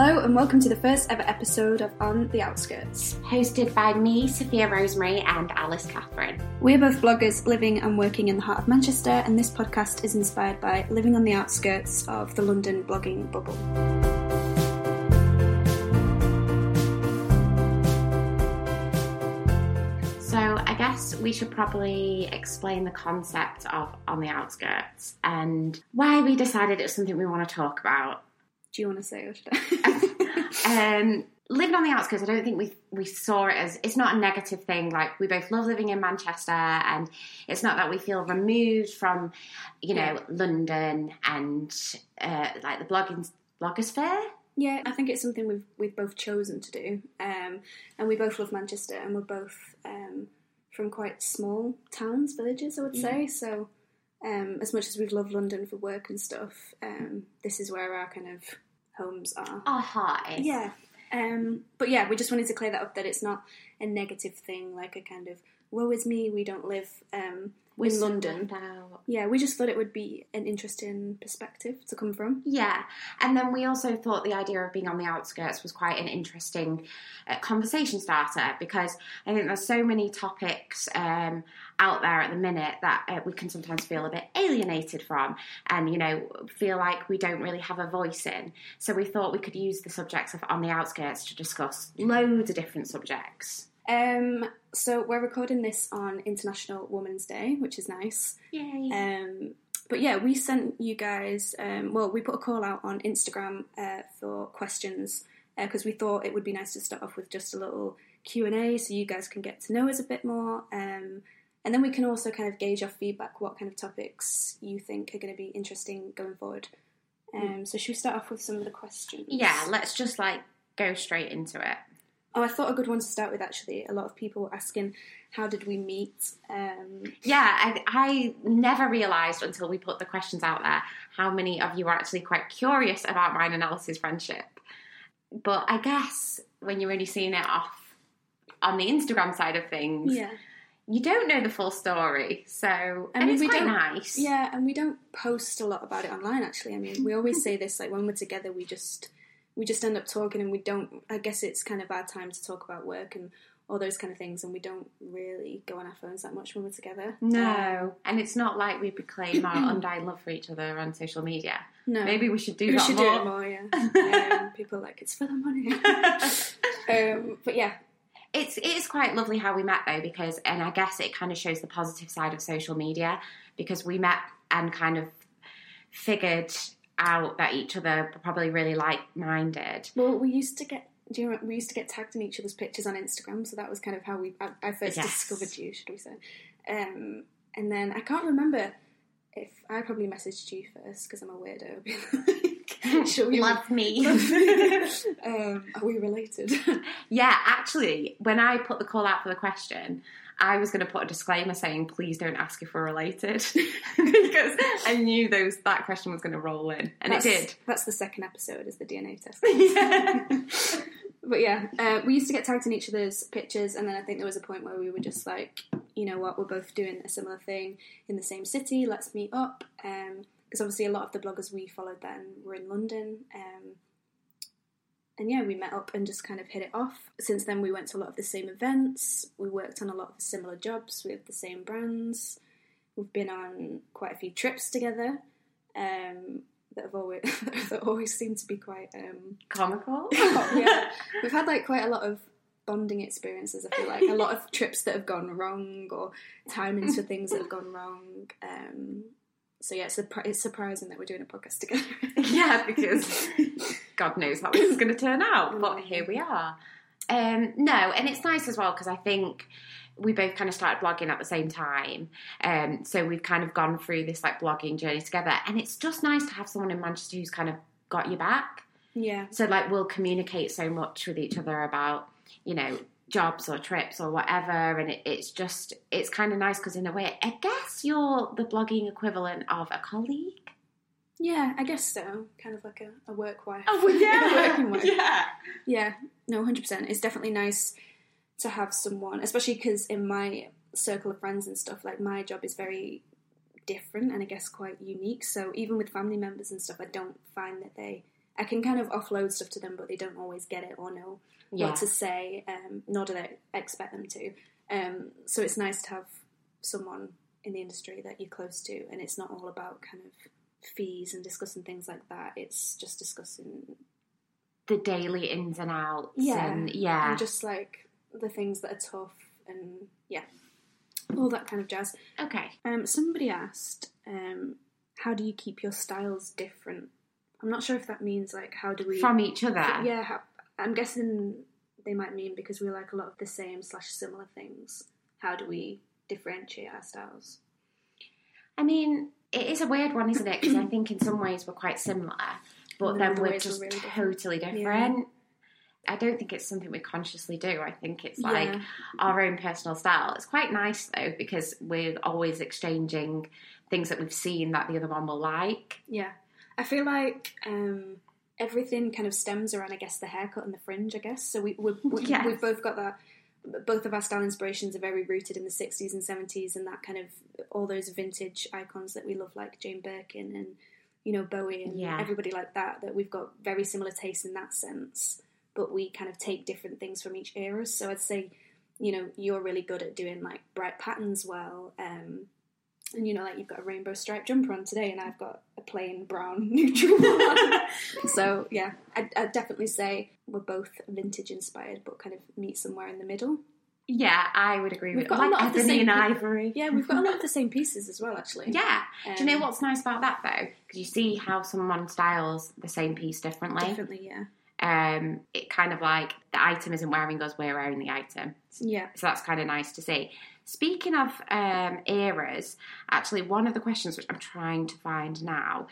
Hello, and welcome to the first ever episode of On the Outskirts. Hosted by me, Sophia Rosemary, and Alice Catherine. We're both bloggers living and working in the heart of Manchester, and this podcast is inspired by living on the outskirts of the London blogging bubble. So, I guess we should probably explain the concept of On the Outskirts and why we decided it was something we want to talk about. Do you want to say or should I? um, living on the outskirts, I don't think we we saw it as it's not a negative thing. Like we both love living in Manchester, and it's not that we feel removed from, you know, Yeah. London and uh, like the blogging blogosphere. Yeah, I think it's something we've we've both chosen to do, um, and we both love Manchester, and we're both um, from quite small towns, villages, I would say. So, um, as much as we've loved London for work and stuff, um, this is where our kind of homes are. Our heart. Yeah, um, but yeah, we just wanted to clear that up that it's not a negative thing, like a kind of woe is me, we don't live um, We're in London. Yeah, we just thought it would be an interesting perspective to come from. Yeah, and then we also thought the idea of being on the outskirts was quite an interesting uh, conversation starter because I think there's so many topics um, out there at the minute that uh, we can sometimes feel a bit alienated from, and you know feel like we don't really have a voice in. So we thought we could use the subjects of on the outskirts to discuss loads of different subjects. Um, so we're recording this on International Women's Day, which is nice. Yay! Um, but yeah, we sent you guys. Um, well, we put a call out on Instagram uh, for questions because we thought it would be nice to start off with just a little Q and A, so you guys can get to know us a bit more, um, and then we can also kind of gauge off feedback what kind of topics you think are going to be interesting going forward. Um, so should we start off with some of the questions? yeah, let's just like go straight into it. Oh, I thought a good one to start with actually. A lot of people were asking, how did we meet? Um, Yeah, I, I never realised until we put the questions out there how many of you are actually quite curious about mine and Alice's friendship. But I guess when you're only seeing it off on the Instagram side of things, yeah. you don't know the full story. So, I and mean, it's we quite don't- nice. Yeah, and we don't post a lot about it online. Actually, I mean, we always say this like when we're together, we just we just end up talking, and we don't. I guess it's kind of our time to talk about work and all those kind of things, and we don't really go on our phones that much when we're together. No, and it's not like we proclaim our undying love for each other on social media. no, Maybe we should do we that should more. do it more. Yeah, um, people are like it's for the money. um, but yeah, It's it is quite lovely how we met though because and I guess it kind of shows the positive side of social media because we met and kind of figured out that each other were probably really like minded. well, we used to get. Do you remember, we used to get tagged in each other's pictures on Instagram, so that was kind of how we I, I first Yes. discovered you, should we say? Um, and then I can't remember if I probably messaged you first because I'm a weirdo. Shall we Love me. um, are we related? yeah, actually, when I put the call out for the question, I was going to put a disclaimer saying, "Please don't ask if we're related," because I knew those that question was going to roll in, and that's, it did. That's the second episode, is the DNA test. yeah. But yeah, uh, we used to get tagged in each other's pictures, and then I think there was a point where we were just like, you know what, we're both doing a similar thing in the same city. Let's meet up. Because obviously, a lot of the bloggers we followed then were in London. Um, and yeah, we met up and just kind of hit it off. Since then, we went to a lot of the same events. We worked on a lot of similar jobs with the same brands. We've been on quite a few trips together. Um, that have always that always seem to be quite um, Comical. yeah, we've had like quite a lot of bonding experiences. I feel like a lot of trips that have gone wrong or timings for things that have gone wrong. Um, so yeah, it's, it's surprising that we're doing a podcast together. yeah, because God knows how this is going to turn out, but here we are. Um, no, and it's nice as well because I think we both kind of started blogging at the same time, um, so we've kind of gone through this like blogging journey together, and it's just nice to have someone in Manchester who's kind of got your back. yeah, So like we'll communicate so much with each other about you know jobs or trips or whatever, and it, it's just it's kind of nice because in a way, I guess you're the blogging equivalent of a colleague. yeah, I guess so. Kind of like a, a work wife. Oh, Working wife. yeah. Yeah, no, hundred percent. It's definitely nice to have someone, especially because in my circle of friends and stuff, like my job is very different and I guess quite unique. So even with family members and stuff, I don't find that they I can kind of offload stuff to them, but they don't always get it or know Yeah. what to say, um, nor do they expect them to. Um, so it's nice to have someone in the industry that you're close to, and it's not all about kind of fees and discussing things like that. It's just discussing, the daily ins and outs. Yeah. And yeah. and just like the things that are tough, and yeah, all that kind of jazz. okay. Um, somebody asked, um, "How do you keep your styles different?" I'm not sure if that means like how do we From each other. Yeah, how, I'm guessing they might mean because we like a lot of the same slash similar things. How do we differentiate our styles? I mean, it is a weird one, isn't it? Because I think in some ways we're quite similar, but And then we're just really different. totally different. Yeah. I don't think it's something we consciously do. I think it's like Yeah. our own personal style. It's quite nice though because we're always exchanging things that we've seen that the other one will like. Yeah, I feel like um, everything kind of stems around, I guess, the haircut and the fringe. I guess so. We, we, we Yes. we've both got that. Both of our style inspirations are very rooted in the '60s and '70s, and that kind of all those vintage icons that we love, like Jane Birkin and you know Bowie and Yeah. everybody like that. That we've got very similar tastes in that sense, but we kind of take different things from each era. So I'd say, you know, you're really good at doing like bright patterns well. Um, and you know, like you've got a rainbow striped jumper on today, and I've got a plain brown neutral one. so yeah, I'd, I'd definitely say we're both vintage inspired, but kind of meet somewhere in the middle. Yeah, I would agree We've with got a lot of the same and ivory. Yeah, we've got a lot of the same pieces as well, actually. Yeah. Do you know Um, what's nice about that though? Because you see how someone styles the same piece differently. Definitely, yeah, Um, it kind of like the item isn't wearing us, we're wearing the item. yeah. So that's kind of nice to see. Speaking of um, eras, actually, one of the questions which I'm trying to find now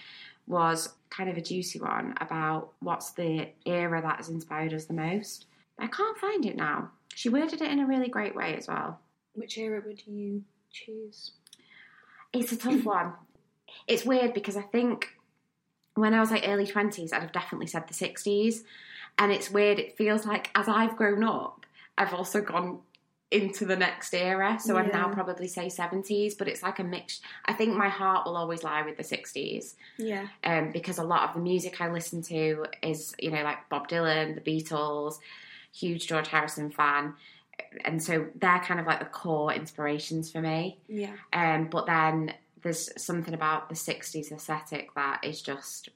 was kind of a juicy one about what's the era that has inspired us the most. I can't find it now. She worded it in a really great way as well. Which era would you choose? It's a tough one. It's weird because I think when I was like early 20s, I'd have definitely said the 60s. And it's weird, it feels like as I've grown up, I've also gone into the next era. So I'd now probably say 70s, but it's like a mix. I think my heart will always lie with the 60s Yeah, um, because a lot of the music I listen to is, you know, like Bob Dylan, the Beatles, huge George Harrison fan. And so they're kind of like the core inspirations for me. yeah, Um, but then there's something about the 60s aesthetic that is just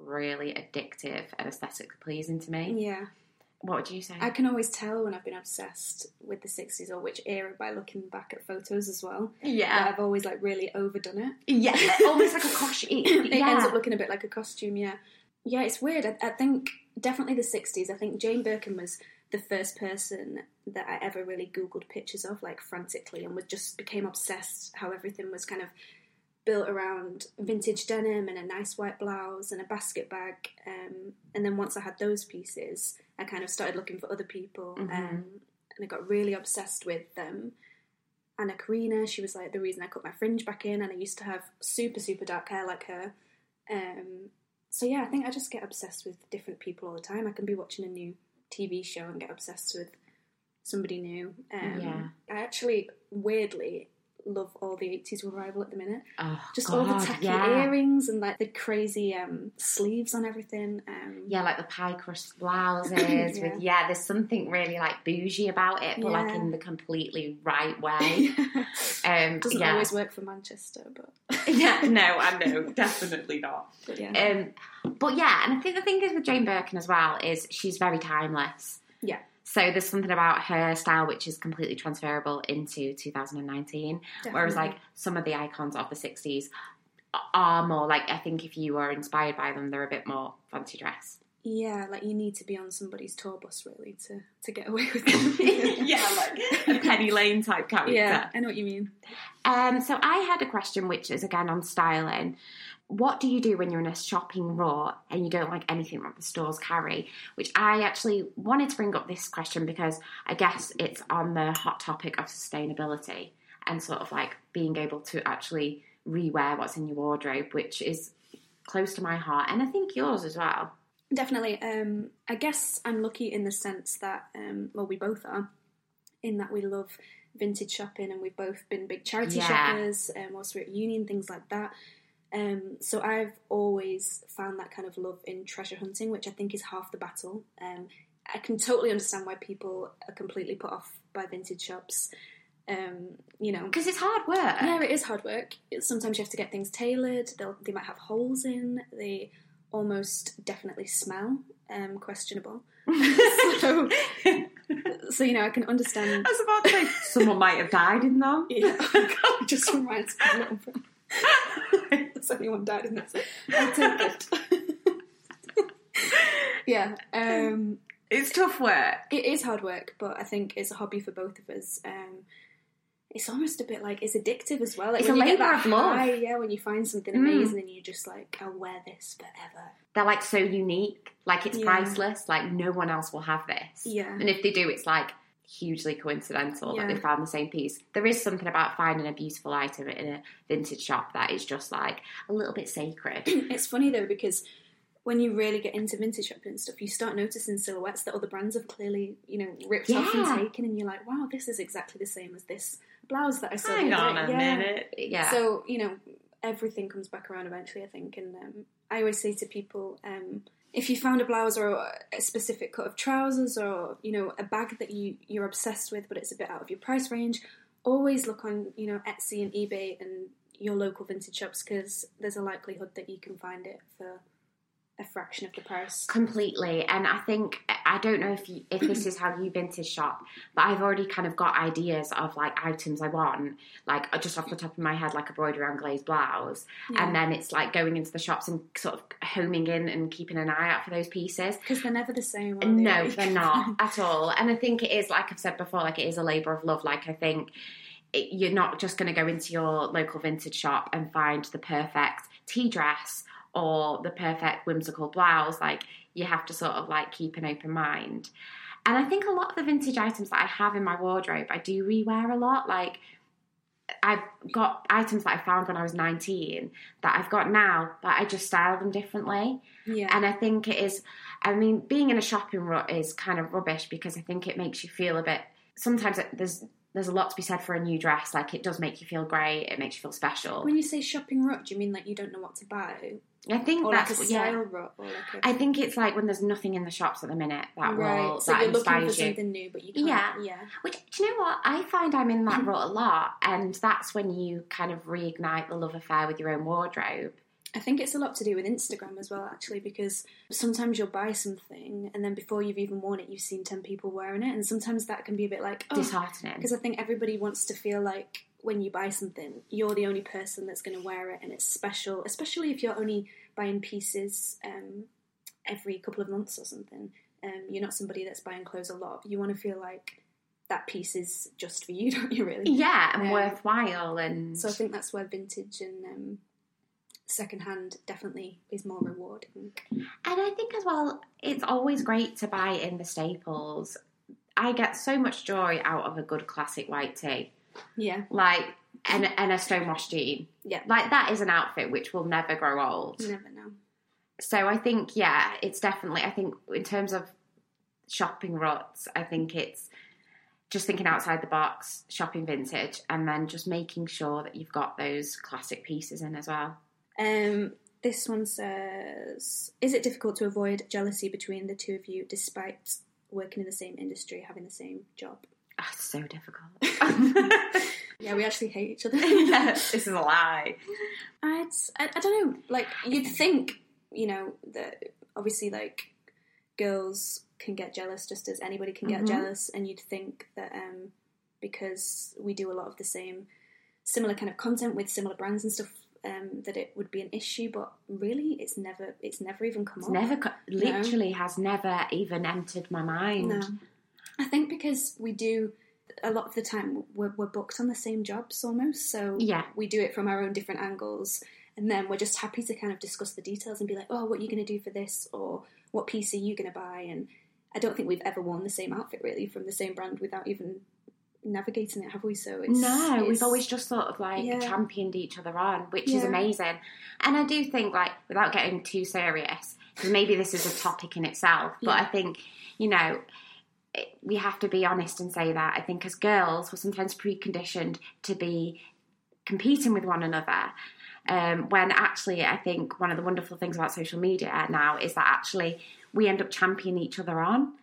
really addictive and aesthetically pleasing to me. yeah. What would you say? I can always tell when I've been obsessed with the '60s or which era by looking back at photos as well. Yeah. I've always like really overdone it. Yeah. Almost like a costume. it yeah. ends up looking a bit like a costume, yeah. Yeah, it's weird. I, I think definitely the 60s. I think Jane Birkin was the first person that I ever really Googled pictures of, like frantically, and was just became obsessed how everything was kind of built around vintage denim and a nice white blouse and a basket bag. Um, and then once I had those pieces, I kind of started looking for other people. Mhm. Um, and I got really obsessed with them. Anna Karina, she was like the reason I cut my fringe back in, and I used to have super, super dark hair like her. Um, so yeah, I think I just get obsessed with different people all the time. I can be watching a new TV show and get obsessed with somebody new. Um, Yeah. I actually weirdly love all the 80s revival at the minute. Oh, Just all the tacky yeah. earrings and like the crazy um, sleeves on everything. Um, Yeah, like the pie crust blouses Yeah. with yeah, there's something really like bougie about it, but like in the completely right way. Um, Doesn't yeah, always work for Manchester, but, yeah, no, I know, definitely not. but yeah. Um, but yeah, and I think the thing is with Jane Birkin as well is she's very timeless. Yeah. So there's something about her style which is completely transferable into 2019. Whereas like some of the icons of the 60s are more like I think if you are inspired by them, they're a bit more fancy dress. Yeah, like you need to be on somebody's tour bus really to, to get away with it. yeah, like a Penny Lane type character. yeah, I know what you mean. Um, so I had a question, which is again on styling. What do you do when you're in a shopping raw and you don't like anything that the stores carry? Which I actually wanted to bring up this question because I guess it's on the hot topic of sustainability and sort of like being able to actually rewear what's in your wardrobe, which is close to my heart and I think yours as well. Definitely. Um, I guess I'm lucky in the sense that, um, well, we both are, in that we love vintage shopping and we've both been big charity Yeah. shoppers, um, whilst we're at uni and things like that. Um, so I've always found that kind of love in treasure hunting, which I think is half the battle. Um, I can totally understand why people are completely put off by vintage shops. Um, you know, Because it's hard work. yeah, it is hard work. Sometimes you have to get things tailored. They'll, they might have holes in. They almost definitely smell um, questionable. so, so you know, I can understand. I was about to say someone might have died in them. Yeah, oh God, just reminds me of Little Britain. Has anyone died in this? I'll take it. yeah, um, It's tough work. it is hard work, but I think it's a hobby for both of us. Um, it's almost a bit like it's addictive as well. Like It's a labour of love. yeah, when you find something Mm. amazing and you're just like, I'll wear this forever. They're like so unique. Like it's Yeah. priceless. Like no one else will have this. Yeah. And if they do, it's like hugely coincidental that they found the same piece. There is something about finding a beautiful item in a vintage shop that is just like a little bit sacred. It's funny though because when you really get into vintage shopping and stuff, you start noticing silhouettes that other brands have clearly, you know, ripped off and taken, and you're like, wow, this is exactly the same as this blouse that I saw. Hang on a Yeah. minute. Yeah. So you know, everything comes back around eventually. I think, and um, I always say to people, um, if you found a blouse or a specific cut of trousers, or you know, a bag that you you're obsessed with, but it's a bit out of your price range, always look on you know Etsy and eBay and your local vintage shops because there's a likelihood that you can find it for a fraction of the price. Completely, and I think I don't know if you, if this is how you vintage shop, but I've already kind of got ideas of like items I want, like just off the top of my head, like a broderie anglaise blouse, Yeah. and then it's like going into the shops and sort of homing in and keeping an eye out for those pieces. Because they're never the same. Are No, they? they're not at all. And I think it is, like I've said before, like it is a labour of love. Like I think it, you're not just going to go into your local vintage shop and find the perfect tea dress or the perfect whimsical blouse. Like you have to sort of like keep an open mind. And I think a lot of the vintage items that I have in my wardrobe, I do rewear a lot. Like I've got items that I found when I was 19 that I've got now, but I just style them differently. yeah. And I think it is, I mean, being in a shopping rut is kind of rubbish because I think it makes you feel a bit, sometimes it, there's there's a lot to be said for a new dress. Like it does make you feel great, it makes you feel special. when you say shopping rut, do you mean like you don't know what to buy, I think or that's like a what- style yeah. rut, or like a I think it's like when there's nothing in the shops at the minute that right? will so that you're looking for you. something new, but you can't. Yeah. yeah. Which do you know what? I find I'm in that rut a lot, and that's when you kind of reignite the love affair with your own wardrobe. I think it's a lot to do with Instagram as well, actually, because sometimes you'll buy something and then before you've even worn it, you've seen 10 people wearing it. And sometimes that can be a bit like, oh, Disheartening. because I think everybody wants to feel like when you buy something, you're the only person that's going to wear it and it's special, especially if you're only buying pieces um, every couple of months or something. Um, you're not somebody that's buying clothes a lot. You want to feel like that piece is just for you, don't you, really? Yeah, and Um, worthwhile, and So I think that's where vintage and um, secondhand definitely is more rewarding. And I think as well, it's always great to buy in the staples. I get so much joy out of a good classic white tee, Yeah, like and and a stonewash jean. yeah. Like that is an outfit which will never grow old. You never know. So I think yeah, it's definitely. I think in terms of shopping ruts, I think it's just thinking outside the box, shopping vintage, and then just making sure that you've got those classic pieces in as well. Um, this one says, "Is it difficult to avoid jealousy between the two of you, despite working in the same industry, having the same job?" Oh, it's so difficult. Yeah, we actually hate each other. this is a lie. I'd, I, I don't know. Like you'd think, you know, that obviously like girls can get jealous just as anybody can get Mhm. jealous, and you'd think that um, because we do a lot of the same, similar kind of content with similar brands and stuff, um, that it would be an issue. But really, it's never. It's never even come It's up. never, co- literally, has never even entered my mind. No. I think because we do a lot of the time we're, we're booked on the same jobs almost, so Yeah. we do it from our own different angles, and then we're just happy to kind of discuss the details and be like, oh, what are you going to do for this, or what piece are you going to buy? And I don't think we've ever worn the same outfit really from the same brand without even navigating it, have we? So it's No, it's- we've always just sort of like Yeah. championed each other on, which is amazing. And I do think, like, without getting too serious, because maybe this is a topic in itself, but Yeah. I think, you know, it- we have to be honest and say that I think as girls, we're sometimes preconditioned to be competing with one another. Um, when actually, I think one of the wonderful things about social media now is that actually we end up championing each other on.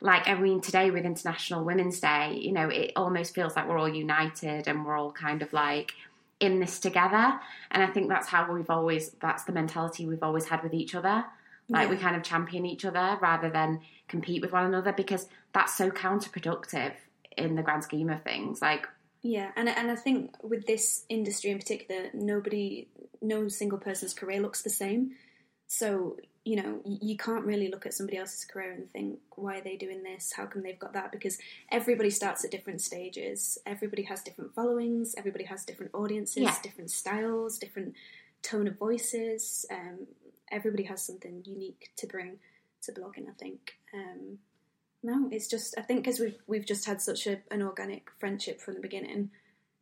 Like, I mean, today with International Women's Day, you know, it almost feels like we're all united and we're all kind of like in this together. And I think that's how we've always, that's the mentality we've always had with each other. Like, we kind of champion each other rather than compete with one another because that's so counterproductive in the grand scheme of things. Like, Yeah, and and I think with this industry in particular, nobody, no single person's career looks the same. So you know, you can't really look at somebody else's career and think, why are they doing this? How come they've got that? Because everybody starts at different stages. Everybody has different followings. Everybody has different audiences, Yeah. different styles, different tone of voices. Um, everybody has something unique to bring to blogging. I think. Um, no, it's just I think because we've we've just had such a, an organic friendship from the beginning.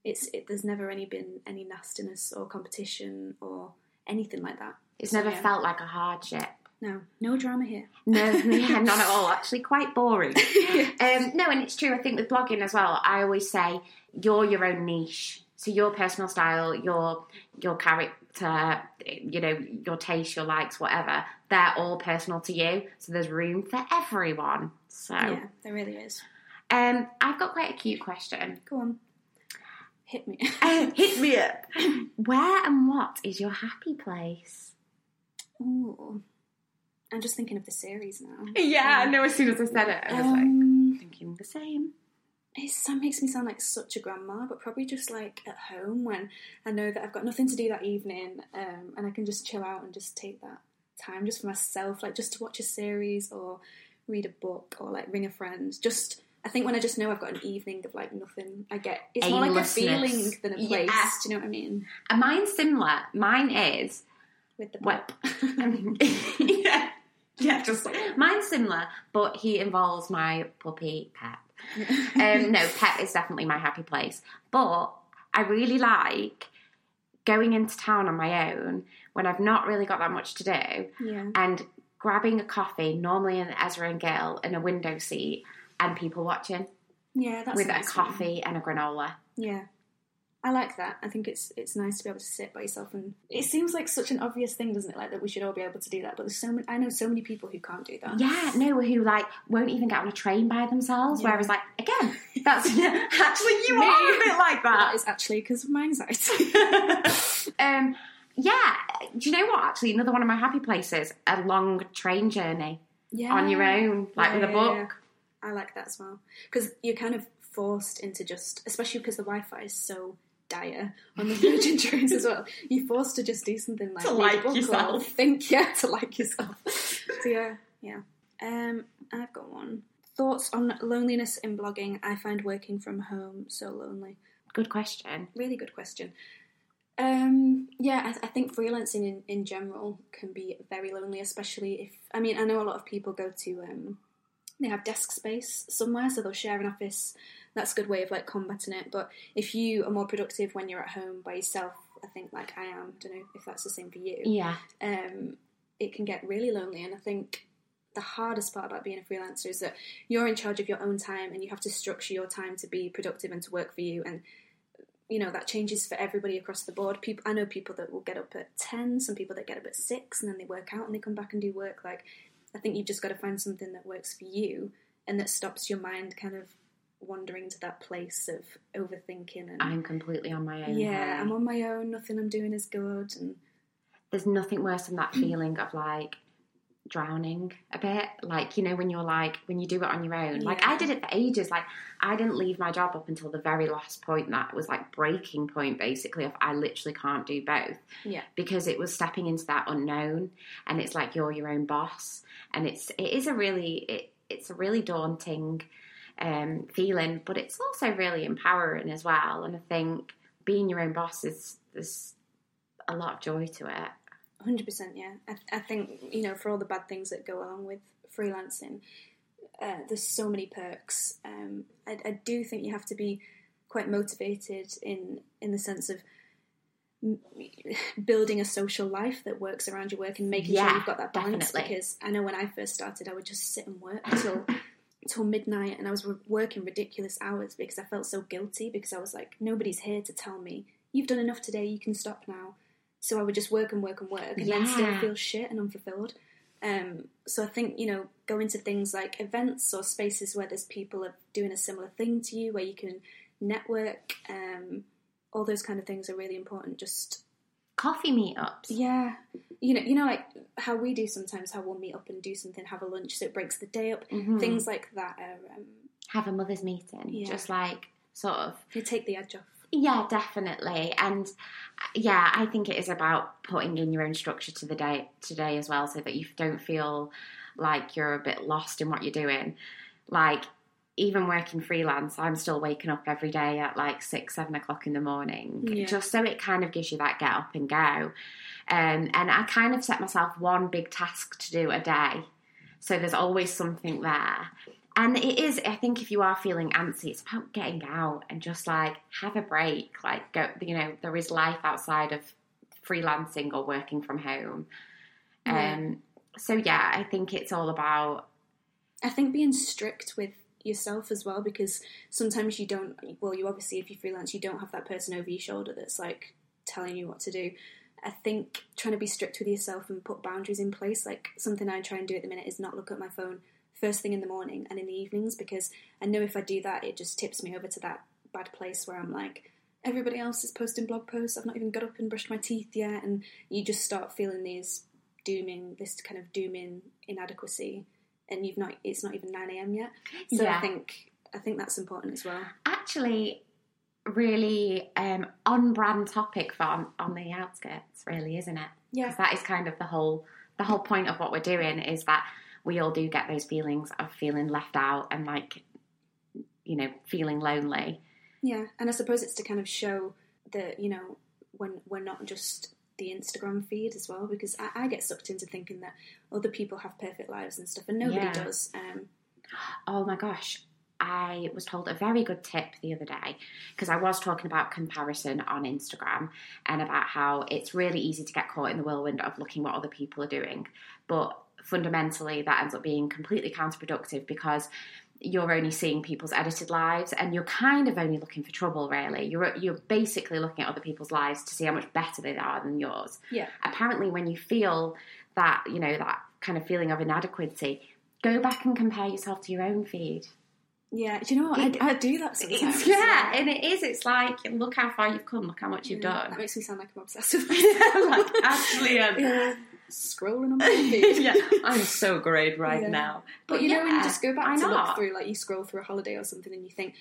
It's it, there's never any been any nastiness or competition or anything like that. It's never yeah. felt like a hardship. No, no drama here. No, yeah, not at all. Actually, quite boring. Um, no, and it's true. I think with blogging as well, I always say you're your own niche. So your personal style, your your character, you know, your taste, your likes, whatever, they're all personal to you. So there's room for everyone. So, Yeah, there really is. um, I've got quite a cute question. Go on, hit me. Hit me up. Where and what is your happy place? Ooh, I'm just thinking of the series now. Yeah, I know. As soon as I said it, I was like Um, thinking the same. That makes me sound like such a grandma, but probably just like at home when I know that I've got nothing to do that evening, um, and I can just chill out and just take that time just for myself, like just to watch a series or read a book or like ring a friend. Just I think when I just know I've got an evening of like nothing, I get it's more like a feeling than a place. Yeah. Do you know what I mean? And mine's similar. Mine is With the whip. yeah, yeah, just mine's similar, but he involves my puppy Pep. Um, no, Pep is definitely my happy place. But I really like going into town on my own when I've not really got that much to do yeah, and grabbing a coffee, normally in Ezra and Gil, in a window seat, and people watching yeah, that's with a nice one. coffee and a granola. Yeah. I like that. I think it's it's nice to be able to sit by yourself, and it seems like such an obvious thing, doesn't it? Like that we should all be able to do that, but there's so many. I know so many people who can't do that. Yeah, no, who like won't even get on a train by themselves. Yeah. Whereas, like, again, that's actually you Me. are a bit like that. that is actually because of my anxiety. um, yeah, do you know what? Actually, another one of my happy places: a long train journey yeah, on your own, like Yeah, with a book. I like that as well because you're kind of forced into just, especially because the Wi-Fi is so dire on the Virgin trains as well. You're forced to just do something like To like yourself. Think, yeah, to like yourself. so yeah, yeah. Um, I've got one. Thoughts on loneliness in blogging. I find working from home so lonely. Good question. Really good question. Um, yeah, I, I think freelancing in, in general can be very lonely, especially if I mean I know a lot of people go to um, they have desk space somewhere, so they'll share an office. That's a good way of like combating it. But if you are more productive when you're at home by yourself, I think like I am. Don't know if that's the same for you. Yeah, Um, it can get really lonely, and I think the hardest part about being a freelancer is that you're in charge of your own time, and you have to structure your time to be productive and to work for you and you know that changes for everybody across the board. People, I know people that will get up at ten, some people that get up at six, and then they work out and they come back and do work. Like, I think you've just got to find something that works for you and that stops your mind kind of wandering to that place of overthinking and I'm completely on my own. yeah, here. I'm on my own. Nothing I'm doing is good, and There's nothing worse than that feeling of like drowning a bit. Like, you know, when you're like, when you do it on your own. Like, I did it for ages. Like, I didn't leave my job up until the very last point. That was like breaking point, basically, of I literally can't do both. Yeah. Because it was stepping into that unknown and it's like you're your own boss. And it's, it is a really, it, it's a really daunting um, feeling, but it's also really empowering as well. And I think being your own boss is, there's a lot of joy to it. Hundred percent, yeah. I, I think you know for all the bad things that go along with freelancing, uh, there's so many perks. Um, I, I do think you have to be quite motivated in in the sense of m- building a social life that works around your work and making sure you've got that balance. definitely. Because I know when I first started, I would just sit and work till till midnight, and I was working ridiculous hours because I felt so guilty because I was like, nobody's here to tell me you've done enough today, you can stop now. So I would just work and work and work and then still feel shit and unfulfilled. Um, so I think, you know, go into things like events or spaces where there's people are doing a similar thing to you, where you can network, um, all those kind of things are really important. Just Coffee meetups. yeah, you know, you know, like how we do sometimes, how we'll meet up and do something, have a lunch, so it breaks the day up. Mhm. Things like that are um, Have a mother's meeting. Yeah. Just like sort of you take the edge off. Yeah, definitely. And uh, yeah, I think it is about putting in your own structure to the day today as well so that you don't feel like you're a bit lost in what you're doing. Like even working freelance, I'm still waking up every day at like six, seven o'clock in the morning. Yeah. Just so it kind of gives you that get up and go. Um, and I kind of set myself one big task to do a day. So there's always something there. And it is, I think, if you are feeling antsy, it's about getting out and just like have a break. Like, go, you know, there is life outside of freelancing or working from home. Yeah. Um, so, yeah, I think it's all about, I think being strict with yourself as well because sometimes you don't well you obviously if you freelance you don't have that person over your shoulder that's like telling you what to do i think trying to be strict with yourself and put boundaries in place like something i try and do at the minute is not look at my phone first thing in the morning and in the evenings because i know if i do that it just tips me over to that bad place where i'm like everybody else is posting blog posts. I've not even got up and brushed my teeth yet. And you just start feeling these dooming this kind of dooming inadequacy and you've not it's not even 9 a.m yet. So Yeah. i think i think that's important as well. Actually really um, on brand topic for on, on the outskirts, really, isn't it? yeah. Because that is kind of the whole the whole point of what we're doing is that we all do get those feelings of feeling left out and like you know feeling lonely. yeah and i suppose it's to kind of show that you know when we're not just the instagram feed as well because i, I get sucked into thinking that other people have perfect lives and stuff and nobody Yeah. does um Oh my gosh. I was told a very good tip the other day because I was talking about comparison on Instagram and about how it's really easy to get caught in the whirlwind of looking what other people are doing. But fundamentally, that ends up being completely counterproductive because you're only seeing people's edited lives and you're kind of only looking for trouble, really. You're, you're basically looking at other people's lives to see how much better they are than yours. yeah Apparently, when you feel that, you know, that kind of feeling of inadequacy, go back and compare yourself to your own feed. yeah do you know what It- I, I do that sometimes yeah, and it is. It's like, look how far you've come, look how much you've Yeah, that done. makes me sound like i'm obsessed with like, actually, um, yeah scrolling on my feed yeah, I'm so great right Yeah. now. But you know, when you just go back to not? look through, like you scroll through a holiday or something, and you think,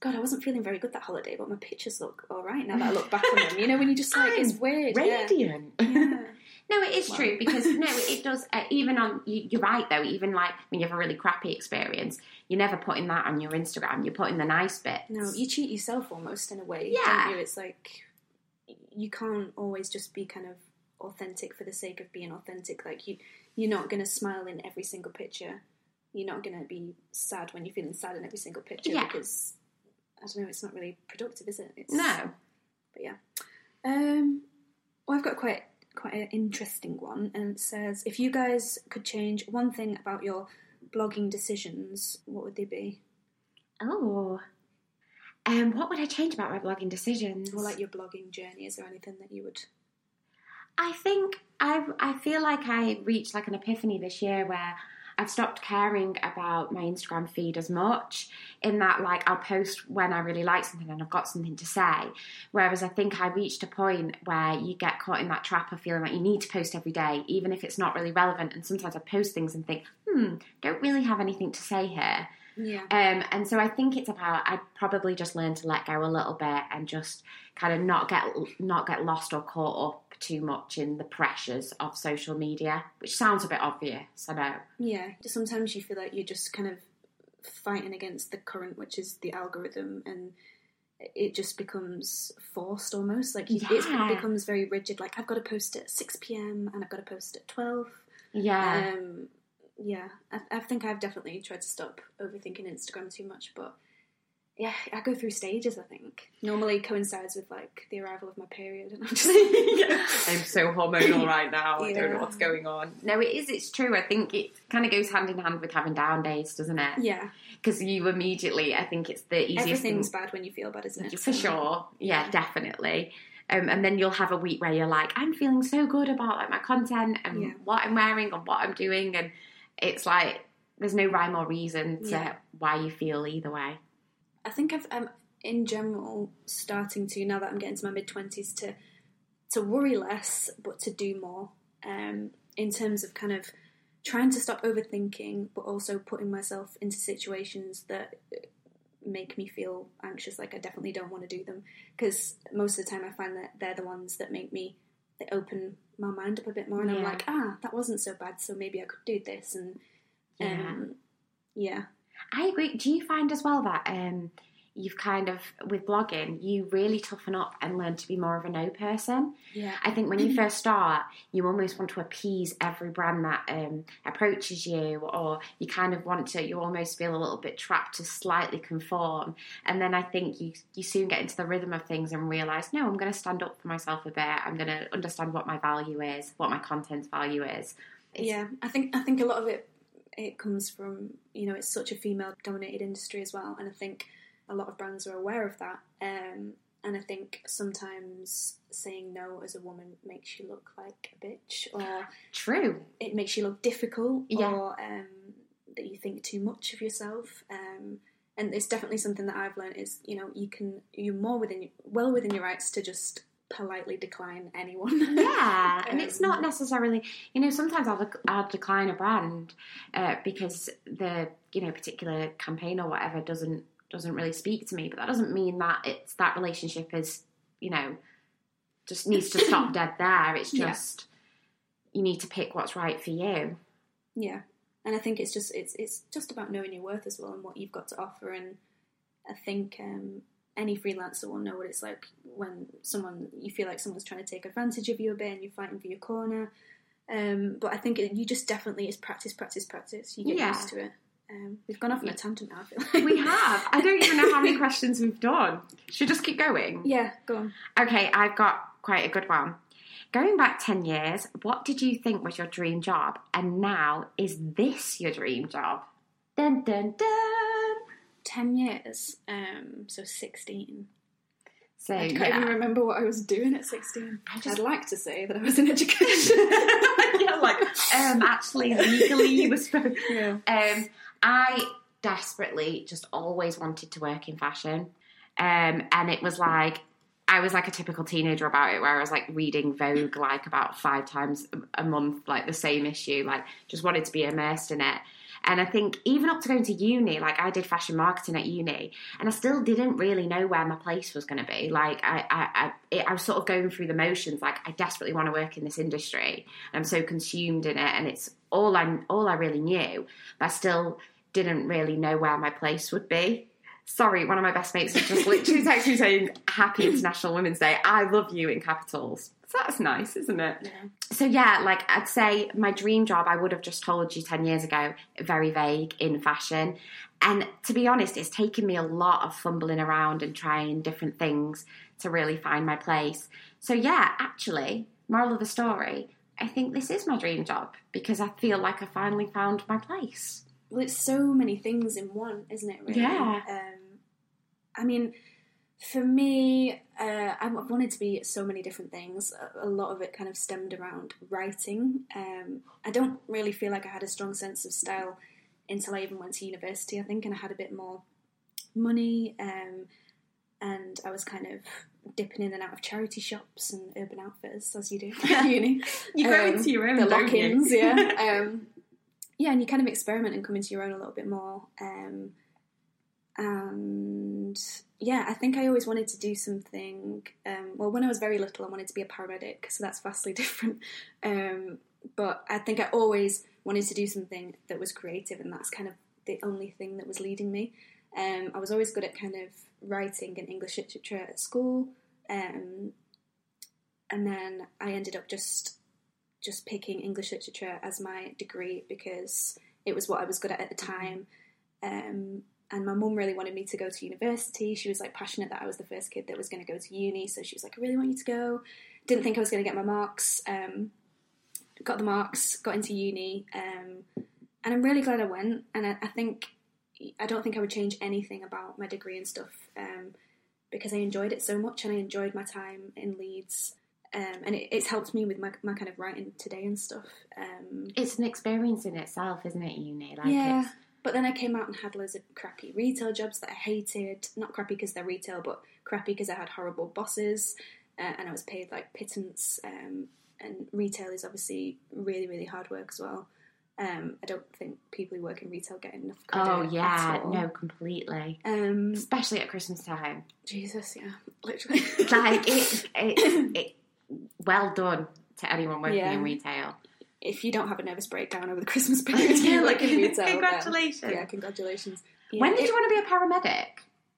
God, I wasn't feeling very good that holiday, but my pictures look all right now that I look back on them. You know, when you just like, it's I'm weird. Radiant. yeah. No, it is Wow. true because no, it does. Uh, even on you, you're right though. Even like when you have a really crappy experience, you're never putting that on your Instagram. You're putting the nice bits. No, you cheat yourself almost in a way, Yeah. don't you? It's like you can't always just be kind of authentic for the sake of being authentic. Like you, you're not going to smile in every single picture. You're not going to be sad when you're feeling sad in every single picture Yeah. because I don't know. It's not really productive, is it? It's, No. But yeah. Um, well, I've got quite quite an interesting one, and it says if you guys could change one thing about your blogging decisions, what would they be? Oh. Um, what would I change about my blogging decisions? Or like your blogging journey? Is there anything that you would? I think I I feel like I reached like an epiphany this year where I've stopped caring about my Instagram feed as much. In that, like I'll post when I really like something and I've got something to say. Whereas I think I reached a point where you get caught in that trap of feeling like you need to post every day, even if it's not really relevant. And sometimes I post things and think, hmm, don't really have anything to say here. Yeah. Um, and so I think it's about I probably just learn to let go a little bit and just kind of not get not get lost or caught up too much in the pressures of social media, which sounds a bit obvious, I know. Yeah. Sometimes you feel like you're just kind of fighting against the current, which is the algorithm, and it just becomes forced almost. Like you, Yeah. it becomes very rigid. Like I've got to post at six p.m. and I've got to post at twelve. Yeah, Um, yeah, I, I think I've definitely tried to stop overthinking Instagram too much, but yeah, I go through stages. I think normally coincides with like the arrival of my period, and I'm just I'm so hormonal right now. I don't know what's going on. No, it is. It's true. I think it kind of goes hand in hand with having down days, doesn't it? yeah, Because you immediately, I think it's the easiest everything's thing bad when you feel bad, isn't it? for sure. Yeah, Yeah. definitely. Um, and then you'll have a week where you're like, I'm feeling so good about like my content and Yeah. what I'm wearing and what I'm doing, and it's like there's no rhyme or reason to Yeah. why you feel either way. I think I've, I'm in general starting to now that I'm getting to my mid twenties to to worry less, but to do more. Um, in terms of kind of trying to stop overthinking, but also putting myself into situations that make me feel anxious. Like I definitely don't want to do them because most of the time I find that they're the ones that make me they open my mind up a bit more, and I'm like, ah, that wasn't so bad. So maybe I could do this, and um, yeah, I agree. Do you find as well that um, you've kind of with blogging, you really toughen up and learn to be more of a no person? yeah, I think when you first start, you almost want to appease every brand that um, approaches you, or you kind of want to. You almost feel a little bit trapped to slightly conform, and then I think you you soon get into the rhythm of things and realize, no, I'm going to stand up for myself a bit. I'm going to understand what my value is, what my content's value is. It's- yeah, I think I think a lot of it it comes from you know it's such a female dominated industry as well, and I think a lot of brands are aware of that. Um, and I think sometimes saying no as a woman makes you look like a bitch, or True. it makes you look difficult, Yeah. or um, that you think too much of yourself. Um, and it's definitely something that I've learned is you know you can you're more within well within your rights to just politely decline anyone. Yeah, and it's not Um, necessarily, you know, sometimes I'll, I'll decline a brand uh, because the, you know, particular campaign or whatever doesn't doesn't really speak to me, but that doesn't mean that it's that relationship is, you know, just needs to stop dead there. It's Yeah. just you need to pick what's right for you. Yeah, and I think it's just it's it's just about knowing your worth as well and what you've got to offer. And I think um, any freelancer will know what it's like when someone you feel like someone's trying to take advantage of you a bit and you're fighting for your corner. Um, but I think it, you just definitely it's practice, practice, practice. You get Yeah. used to it. Um, we've gone off on a tangent now. I feel like. We have. I don't even know how many questions we've done. Should we just keep going? yeah, go on. Okay, I've got quite a good one. Going back 10 years, what did you think was your dream job? And now, is this your dream job? Dun dun dun. Ten years, um, so sixteen. So, I can't yeah. even remember what I was doing at sixteen. I just- I'd like to say that I was in education. yeah, like, um, actually, legally, you were supposed yeah. Um, I desperately just always wanted to work in fashion. Um, and it was like, I was like a typical teenager about it, where I was like reading Vogue like about five times a month, like the same issue, like just wanted to be immersed in it. And I think even up to going to uni, like I did fashion marketing at uni, and I still didn't really know where my place was going to be. Like I, I, I, I was sort of going through the motions. Like I desperately want to work in this industry. I'm so consumed in it, and it's all I, all I really knew. But I still didn't really know where my place would be. Sorry, one of my best mates has just literally texted me saying Happy International Women's Day. I love you in capitals. So that's nice, isn't it? Yeah. So yeah, like I'd say my dream job I would have just told you 10 years ago, very vague in fashion. And to be honest, it's taken me a lot of fumbling around and trying different things to really find my place. So yeah, actually, moral of the story, I think this is my dream job because I feel like I finally found my place. Well, it's so many things in one, isn't it? Really. Yeah. Um, I mean, for me, uh, I wanted to be so many different things. A- lot of it kind of stemmed around writing. Um, I don't really feel like I had a strong sense of style until I even went to university. I think, and I had a bit more money, um, and I was kind of dipping in and out of charity shops and Urban Outfitters, as you do at uni. You grow Um, into your own, the lock-ins, yeah. Um, yeah, and you kind of experiment and come into your own a little bit more. Um, and yeah, I think I always wanted to do something. Um, well, when I was very little, I wanted to be a paramedic, so that's vastly different. Um, but I think I always wanted to do something that was creative, and that's kind of the only thing that was leading me. Um, I was always good at kind of writing and English literature at school, um, and then I ended up just just picking English literature as my degree because it was what I was good at at the time. And my mum really wanted me to go to university. She was like passionate that I was the first kid that was going to go to uni, so she was like, "I really want you to go." Didn't think I was going to get my marks. Um, got the marks, got into uni, um, and I'm really glad I went. And I, I, think I don't think I would change anything about my degree and stuff um, because I enjoyed it so much, and I enjoyed my time in Leeds. Um, and it, it's helped me with my, my kind of writing today and stuff. Um, it's an experience in itself, isn't it, uni? Like yeah. It's... But then I came out and had loads of crappy retail jobs that I hated. Not crappy because they're retail, but crappy because I had horrible bosses uh, and I was paid like pittance. Um, and retail is obviously really, really hard work as well. Um, I don't think people who work in retail get enough credit. Oh yeah, no, completely. Um, Especially at Christmas time. Jesus, yeah, literally. like it, it, it, well done to anyone working Yeah. in retail. If you don't have a nervous breakdown over the Christmas period, yeah, like in retail, then- Congratulations. yeah, congratulations. Yeah, When did it- you want to be a paramedic?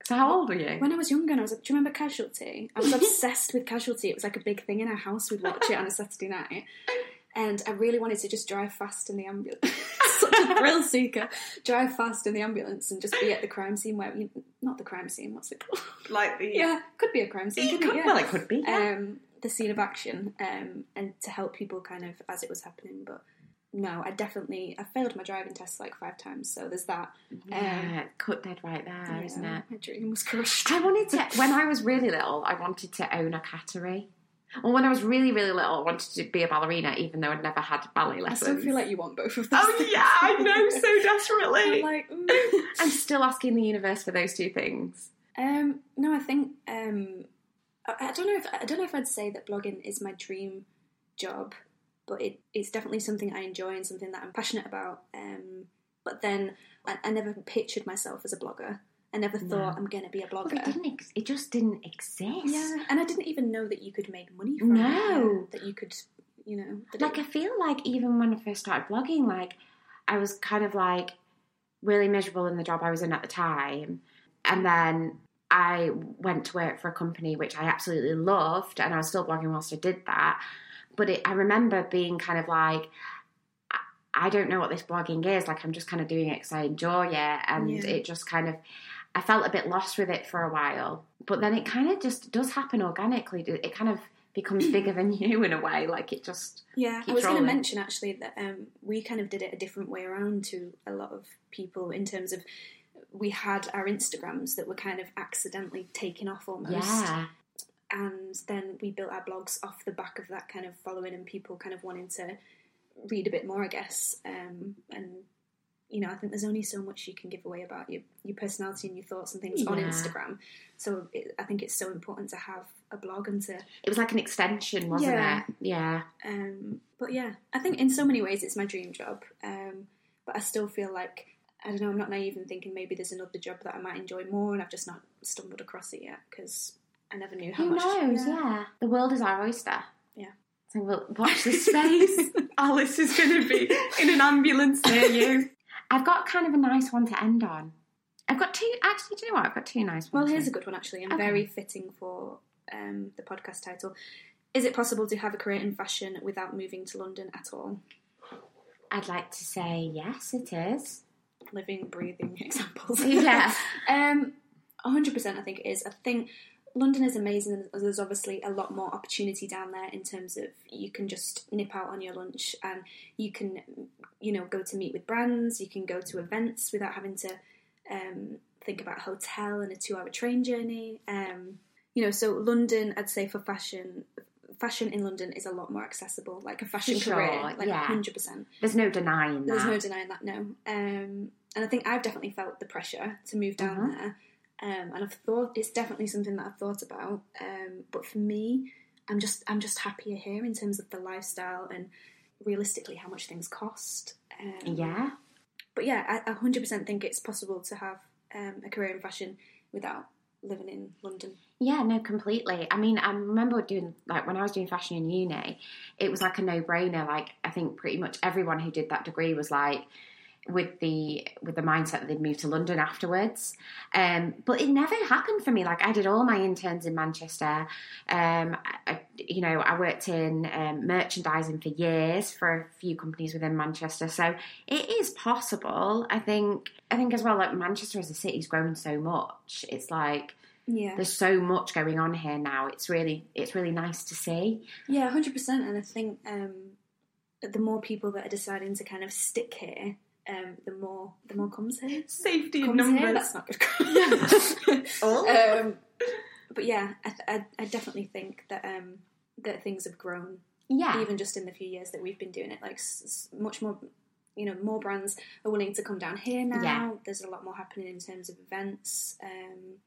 So how old were you? When I was younger, and I was like, do you remember Casualty? I was obsessed with Casualty. It was like a big thing in our house. We'd watch it on a Saturday night. And I really wanted to just drive fast in the ambulance. Such a thrill seeker. Drive fast in the ambulance and just be at the crime scene where, you, not the crime scene, what's it called? like the Yeah, could be a crime scene, It couldn't could, it? Yeah. Well, it could be. Yeah. um, the scene of action um, and to help people kind of as it was happening. But no, I definitely I failed my driving test like five times, so there's that. yeah, cut dead right there, Yeah, not it? My dream was crushed. I wanted to. When I was really little, I wanted to own a cattery. Well, when I was really, really little, I wanted to be a ballerina, even though I'd never had ballet I lessons. still feel like you want both of those. Oh things. yeah, I know so desperately. I'm like, mm. I'm still asking the universe for those two things. um, no, I think um, I, don't know if I don't know if I'd say that blogging is my dream job, but it, it's definitely something I enjoy and something that I'm passionate about. Um, but then I, I never pictured myself as a blogger. I never thought I'm going to be a Well, blogger. it didn't. Ex- it just didn't exist. Yeah, and I didn't even know that you could make money from No. it. That you could, you know, Like it- I feel like even when I first started blogging, like I was kind of like really miserable in the job I was in at the time, and then I went to work for a company which I absolutely loved, and I was still blogging whilst I did that. But it, I remember being kind of like, I, don't know what this blogging is. Like I'm just kind of doing it because I enjoy it, and Yeah. it just kind of. I felt a bit lost with it for a while, but then it kind of just does happen organically. It kind of becomes bigger than you in a way. Like it just Yeah, I was going to mention actually that um, we kind of did it a different way around to a lot of people in terms of we had our Instagrams that were kind of accidentally taken off almost, yeah. and then we built our blogs off the back of that kind of following and people kind of wanting to read a bit more, I guess. Um, and you know, I think there's only so much you can give away about your your personality and your thoughts and things on Instagram. So it, I think it's so important to have a blog and to It was like an extension, wasn't Yeah. it? Yeah. Um, but yeah, I think in so many ways it's my dream job. Um, but I still feel like I don't know. I'm not naive in thinking maybe there's another job that I might enjoy more, and I've just not stumbled across it yet because I never knew how Who much. knows? Yeah. The world is our oyster. Yeah. So we'll watch this space. Alice is going to be in an ambulance near you. I've got kind of a nice one to end on. I've got two. Actually, do you know what? I've got two nice Well, here's a good one actually, and Okay. very fitting for um, the podcast title. Is it possible to have a career in fashion without moving to London at all? I'd like to say yes, it is. Living, breathing examples. Yeah. Um, 100% I think it is. I think London is amazing. There's obviously a lot more opportunity down there in terms of you can just nip out on your lunch and you can, you know, go to meet with brands, you can go to events without having to um, think about a hotel and a two hour train journey. Um, you know, so London, I'd say for fashion, fashion in London is a lot more accessible, like a fashion sure, career, like yeah. 100%. There's no denying that. There's no denying that, no. Um, and I think I've definitely felt the pressure to move down Mhm. there. Um, and I've thought it's definitely something that I've thought about. Um, but for me, I'm just I'm just happier here in terms of the lifestyle and realistically how much things cost. Um, yeah. But yeah, I, I 100% think it's possible to have um, a career in fashion without living in London. Yeah, no, completely. I mean, I remember doing like when I was doing fashion in uni, it was like a no-brainer. Like I think pretty much everyone who did that degree was like, with the with the mindset that they'd move to London afterwards. Um, but it never happened for me. Like I did all my interns in Manchester. Um, I, you know, I worked in um, merchandising for years for a few companies within Manchester. So it is possible. I think. I think as well. Like Manchester as a city's grown so much. It's like Yeah. there's so much going on here now. It's really it's really nice to see. Yeah, hundred percent. And I think um, the more people that are deciding to kind of stick here, um, the more the more comes here. Safety Comes here. That's not good. Oh. um, but yeah, I, th- I, I definitely think that um, that things have grown yeah. even just in the few years that we've been doing it. Like s- s- much more, you know, more brands are willing to come down here now. Yeah. There's a lot more happening in terms of events. Um,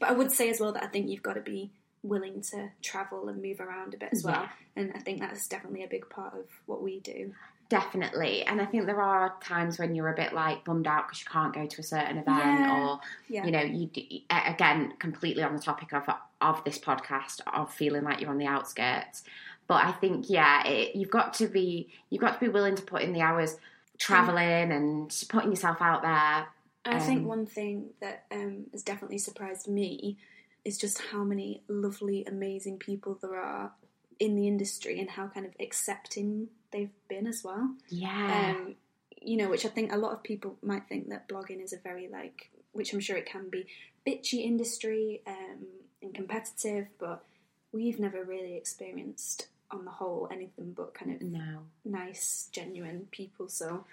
but I would say as well that I think you've got to be willing to travel and move around a bit as well. Yeah. And I think that's definitely a big part of what we do. Definitely, and I think there are times when you're a bit like bummed out because you can't go to a certain event, Yeah. or Yeah. you know, you again completely on the topic of of this podcast of feeling like you're on the outskirts. But I think, yeah, it, you've got to be you've got to be willing to put in the hours traveling and putting yourself out there. I think Um, one thing that um, has definitely surprised me is just how many lovely, amazing people there are in the industry and how kind of accepting they've been as well. Yeah, um, you know, which I think a lot of people might think that blogging is a very like, which I'm sure it can be, bitchy industry um, and competitive, but we've never really experienced, on the whole, anything but kind of no. nice, genuine people. So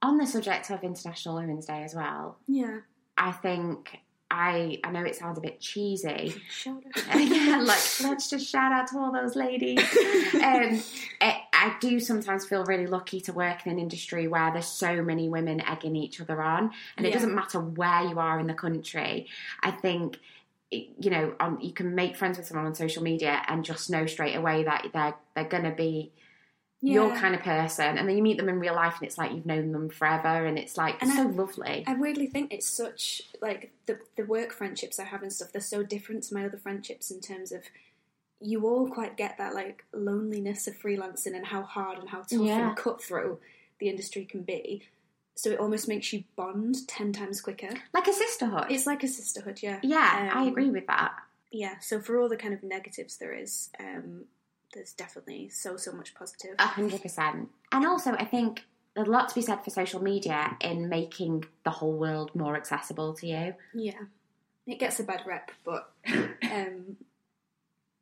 On the subject of International Women's Day as well, yeah, I think I I know it sounds a bit cheesy, shout yeah, like let's just shout out to all those ladies. um, I, I do sometimes feel really lucky to work in an industry where there's so many women egging each other on, and it doesn't matter where you are in the country. I think you know on, you can make friends with someone on social media and just know straight away that they're they're gonna be your kind of person, and then you meet them in real life, and it's like you've known them forever, and it's like And it's I- so lovely. I weirdly think it's such like the the work friendships I have and stuff. They're so different to my other friendships in terms of you all quite get that like loneliness of freelancing and how hard and how tough Yeah. and cutthroat the industry can be. So it almost makes you bond ten times quicker. like a sisterhood. It's like a sisterhood, yeah. yeah, I Um, agree with that. Yeah. So for all the kind of negatives there is, um, there's definitely so so much positive. A hundred percent. And also, I think there's a lot to be said for social media in making the whole world more accessible to you. Yeah. It gets a bad rep, but um,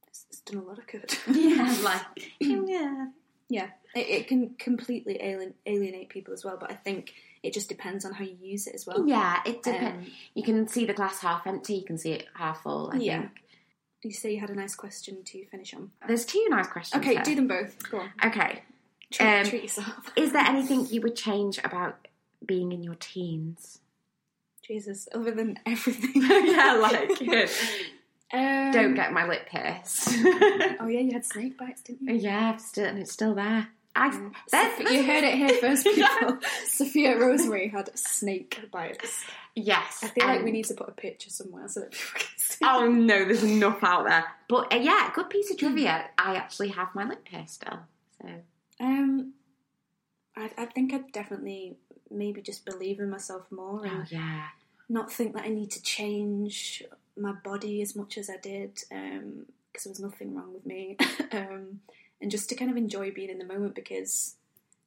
it's, it's done a lot of good. Yeah, like yeah, Yeah, it, it can completely alien, alienate people as well, but I think it just depends on how you use it as well. yeah. It depends. Um, you can see the glass half empty. You can see it half full. I Yeah. think. You say you had a nice question to finish on. There's two nice questions. Okay, here. do them both. Go on. Okay. Treat, Um, treat yourself. Is there anything you would change about being in your teens? Jesus, other than everything. yeah, like Um, don't get my lip pierced. Oh yeah, you had snake bites, didn't you? yeah, still, and it's still there. I, that- Sophia- you heard it here first, people. Sophia Rosemary had snake bites. Yes, I feel like we need to put a picture somewhere so that people can see. Oh no, there's enough out there. But uh, yeah, good piece of trivia. I actually have my lip pierced still. So Um, I, I think I'd definitely maybe just believe in myself more and oh yeah, not think that I need to change my body as much as I did because there was nothing wrong with me. um, and just to kind of enjoy being in the moment because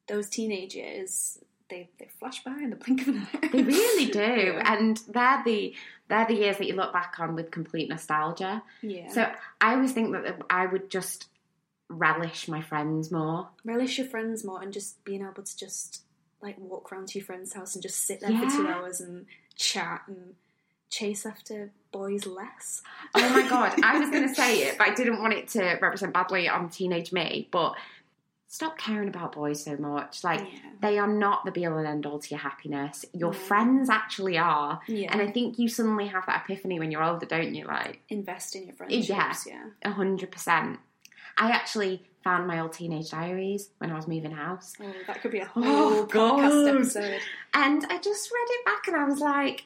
those teenage years they, they flash by in the blink of an eye. they really do, Yeah. and they're the they're the years that you look back on with complete nostalgia. yeah. So I always think that I would just relish my friends more. relish your friends more and just being able to just like walk around to your friend's house and just sit there for two hours and chat and chase after boys less. Oh my god, I was going to say it, but I didn't want it to represent badly on teenage me. But stop caring about boys so much. Like Yeah. they are not the be all and end all to your happiness. Your No. friends actually are. Yeah. And I think you suddenly have that epiphany when you're older, don't you? Like invest in your friendships. Yeah. Yeah. a hundred percent. I actually found my old teenage diaries when I was moving house, Oh, that could be a oh, whole Oh, podcast God. episode. and I just read it back, and I was like,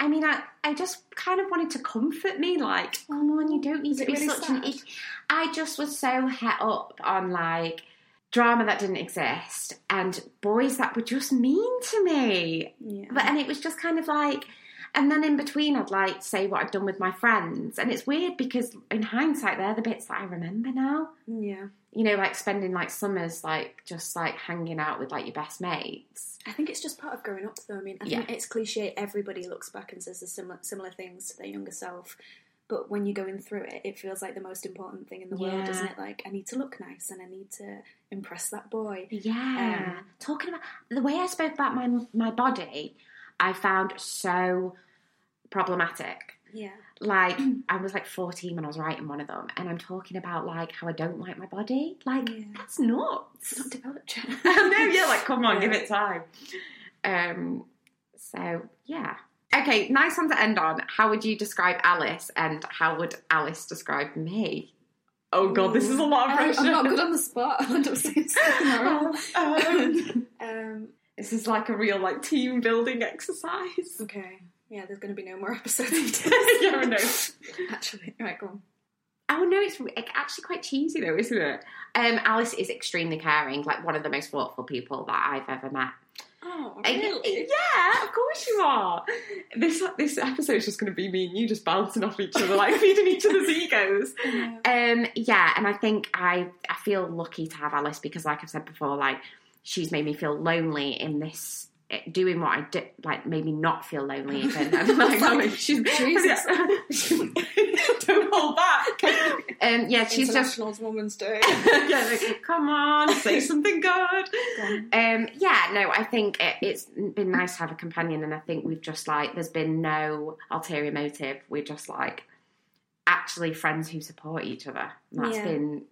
I mean, I, I just kind of wanted to comfort me, like, come on, you don't need Was to be really such an sad? idiot. I just was so het up on like drama that didn't exist and boys that were just mean to me. Yeah. But and it was just kind of like and then in between I'd like say what I've done with my friends. And it's weird because in hindsight they're the bits that I remember now. yeah. You know, like spending like summers like just like hanging out with like your best mates. I think it's just part of growing up, though. I mean, I think it's cliche. Everybody looks back and says the similar similar things to their younger self, but when you're going through it, it feels like the most important thing in the world, Yeah. isn't it? Like, I need to look nice and I need to impress that boy. Yeah. Um, Talking about the way I spoke about my my body, I found so problematic. Yeah, Like I was like 14 when I was writing one of them, and I'm talking about like how I don't like my body. Like Yeah. that's nuts. it's not developed. I know, yeah, like come on, Yeah. give it time. Um, so yeah. Okay, nice one to end on. How would you describe Alice, and how would Alice describe me? Oh god, this is a lot of Um, pressure. I'm not good on the spot. I'll end up saying something wrong. Um, Um, this is like a real like team building exercise. okay. Yeah, there's going to be no more episodes. yeah, I know. Actually, right, go on. Oh no, it's actually quite cheesy though, isn't it? Um, Alice is extremely caring, like one of the most thoughtful people that I've ever met. Oh, Uh, really? Yeah, of course you are. This this episode's just going to be me and you just bouncing off each other, like feeding each other's egos. Yeah. Um, yeah, and I think I I feel lucky to have Alice because, like I've said before, like she's made me feel lonely in this. Eh, Doing what I did, like, made me not feel lonely even. And, like, mean, she's Jesus. don't hold back. Um, yeah, she's just Women's Day. yeah, like, come on, say something good. Um, yeah, no, I think it, it's been nice to have a companion, and I think we've just like there's been no ulterior motive. We're just like actually friends who support each other. And That's Yeah. been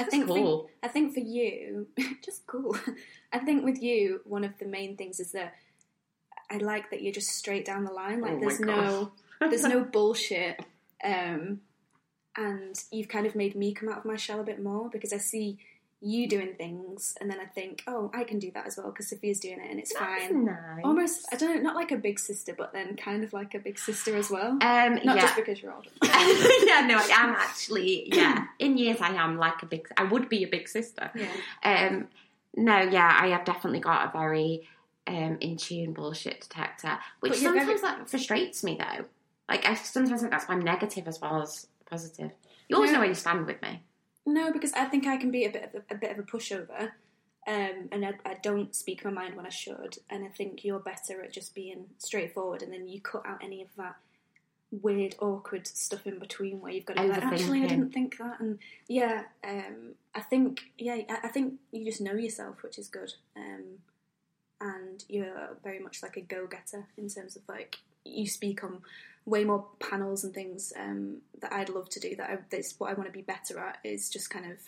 I think cool. for, I think for you, just cool. I think with you, one of the main things is that I like that you're just straight down the line. Like Oh there's no there's no bullshit. Um, and you've kind of made me come out of my shell a bit more because I see you doing things, and then I think, oh, I can do that as well because Sophia's doing it and it's That's fine. nice. Almost, I don't know, not like a big sister, but then kind of like a big sister as well. Um, not yeah. just because you're older. yeah, no, I am actually. Yeah, in years I am like a big. I would be a big sister. yeah. Um, no, yeah, I have definitely got a very um, in tune bullshit detector, which sometimes very- that frustrates me though. Like I sometimes think that's my negative as well as positive. You always No. know where you stand with me. No, because I think I can be a bit of a, a bit of a pushover, um, and I, I don't speak my mind when I should. And I think you're better at just being straightforward, and then you cut out any of that weird, awkward stuff in between where you've got to be like, actually, I didn't think that. And yeah, um, I think yeah, I, I think you just know yourself, which is good. Um, and you're very much like a go-getter in terms of like you speak on way more panels and things um, that I'd love to do. That I, that's what I want to be better at is just kind of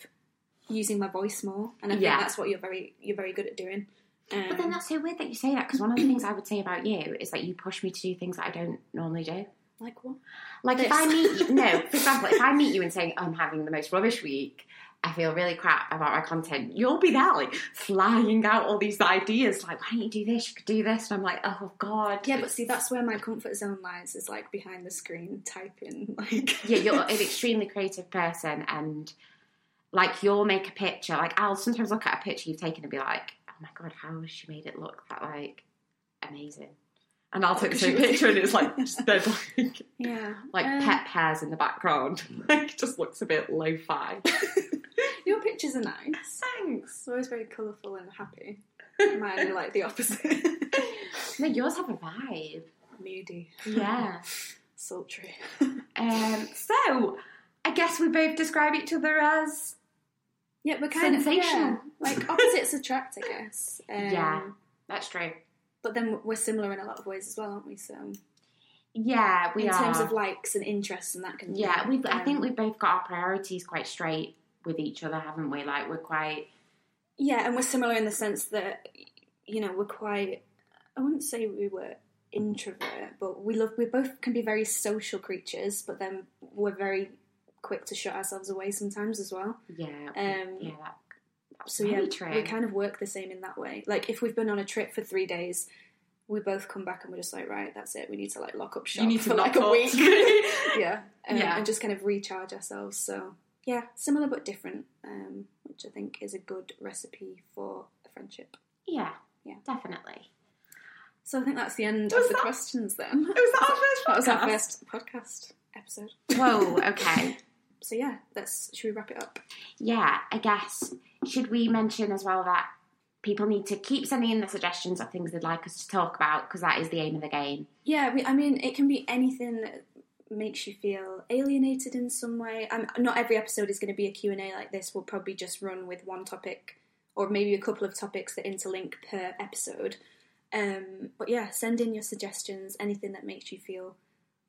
using my voice more, and I Yeah. think that's what you're very you're very good at doing. Um, But then that's so weird that you say that because one of the things I would say about you is that you push me to do things that I don't normally do. like what? Like if I meet you, no, for example, if I meet you and saying I'm having the most rubbish week, I feel really crap about my content. You'll be there like flying out all these ideas, like why don't you do this? You could do this, and I'm like, oh god. Yeah, but see, that's where my comfort zone lies. Is like behind the screen typing. Like yeah, you're an extremely creative person, and like you'll make a picture. Like I'll sometimes look at a picture you've taken and be like, oh my god, how has she made it look that like amazing? And I'll take the same picture and it's like just like yeah, like Um, pet pears in the background. like it just looks a bit lo-fi. Your pictures are nice. Thanks. Always very colourful and happy. Mine are like the opposite. No, yours have a vibe. Moody, Yeah. sultry. um. So, I guess we both describe each other as Yeah, we're kind Sensational. of yeah, like opposites attract, I guess. Um, Yeah. that's true. But then we're similar in a lot of ways as well, aren't we? So Yeah, we in are. terms of likes and interests and that kind of thing. yeah, thing. we. I think um, we've both got our priorities quite straight with each other, haven't we? Like we're quite. Yeah, and we're similar in the sense that you know we're quite. I wouldn't say we were introvert, but we love. We both can be very social creatures, but then we're very quick to shut ourselves away sometimes as well. Yeah. Um, yeah. That, So very yeah, true. we kind of work the same in that way. Like if we've been on a trip for three days, we both come back and we're just like, right, that's it. We need to like lock up shop you need to for like a week. yeah, um, Yeah. and just kind of recharge ourselves. So yeah, similar but different, um, which I think is a good recipe for a friendship. Yeah, Yeah. definitely. So I think that's the end Was of the that- questions then. It was that our first That was our first podcast episode. Whoa, okay. So yeah, let's should we wrap it up? yeah, I guess should we mention as well that people need to keep sending in the suggestions of things they'd like us to talk about because that is the aim of the game. Yeah, we, I mean, it can be anything that makes you feel alienated in some way. Um, not every episode is going to be a Q&A like this. We'll probably just run with one topic or maybe a couple of topics that interlink per episode. Um, but yeah, send in your suggestions, anything that makes you feel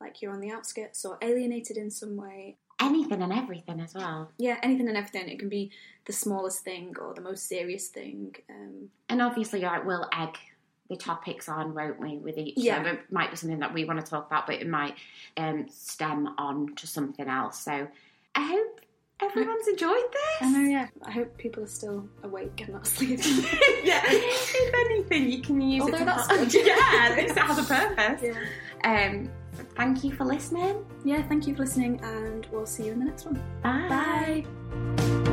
like you're on the outskirts or alienated in some way. Anything and everything as well. Yeah, anything and everything. It can be the smallest thing or the most serious thing. Um, And obviously, like, we'll egg the topics on, won't we, with each? Yeah. So it might be something that we want to talk about, but it might um, stem on to something else. So I hope everyone's enjoyed this. I know, yeah. I hope people are still awake and not asleep. yeah. If anything, you can use Although it to that's good. yeah, at least it has a purpose. yeah. Um, thank you for listening. yeah, thank you for listening, and we'll see you in the next one. Bye. Bye.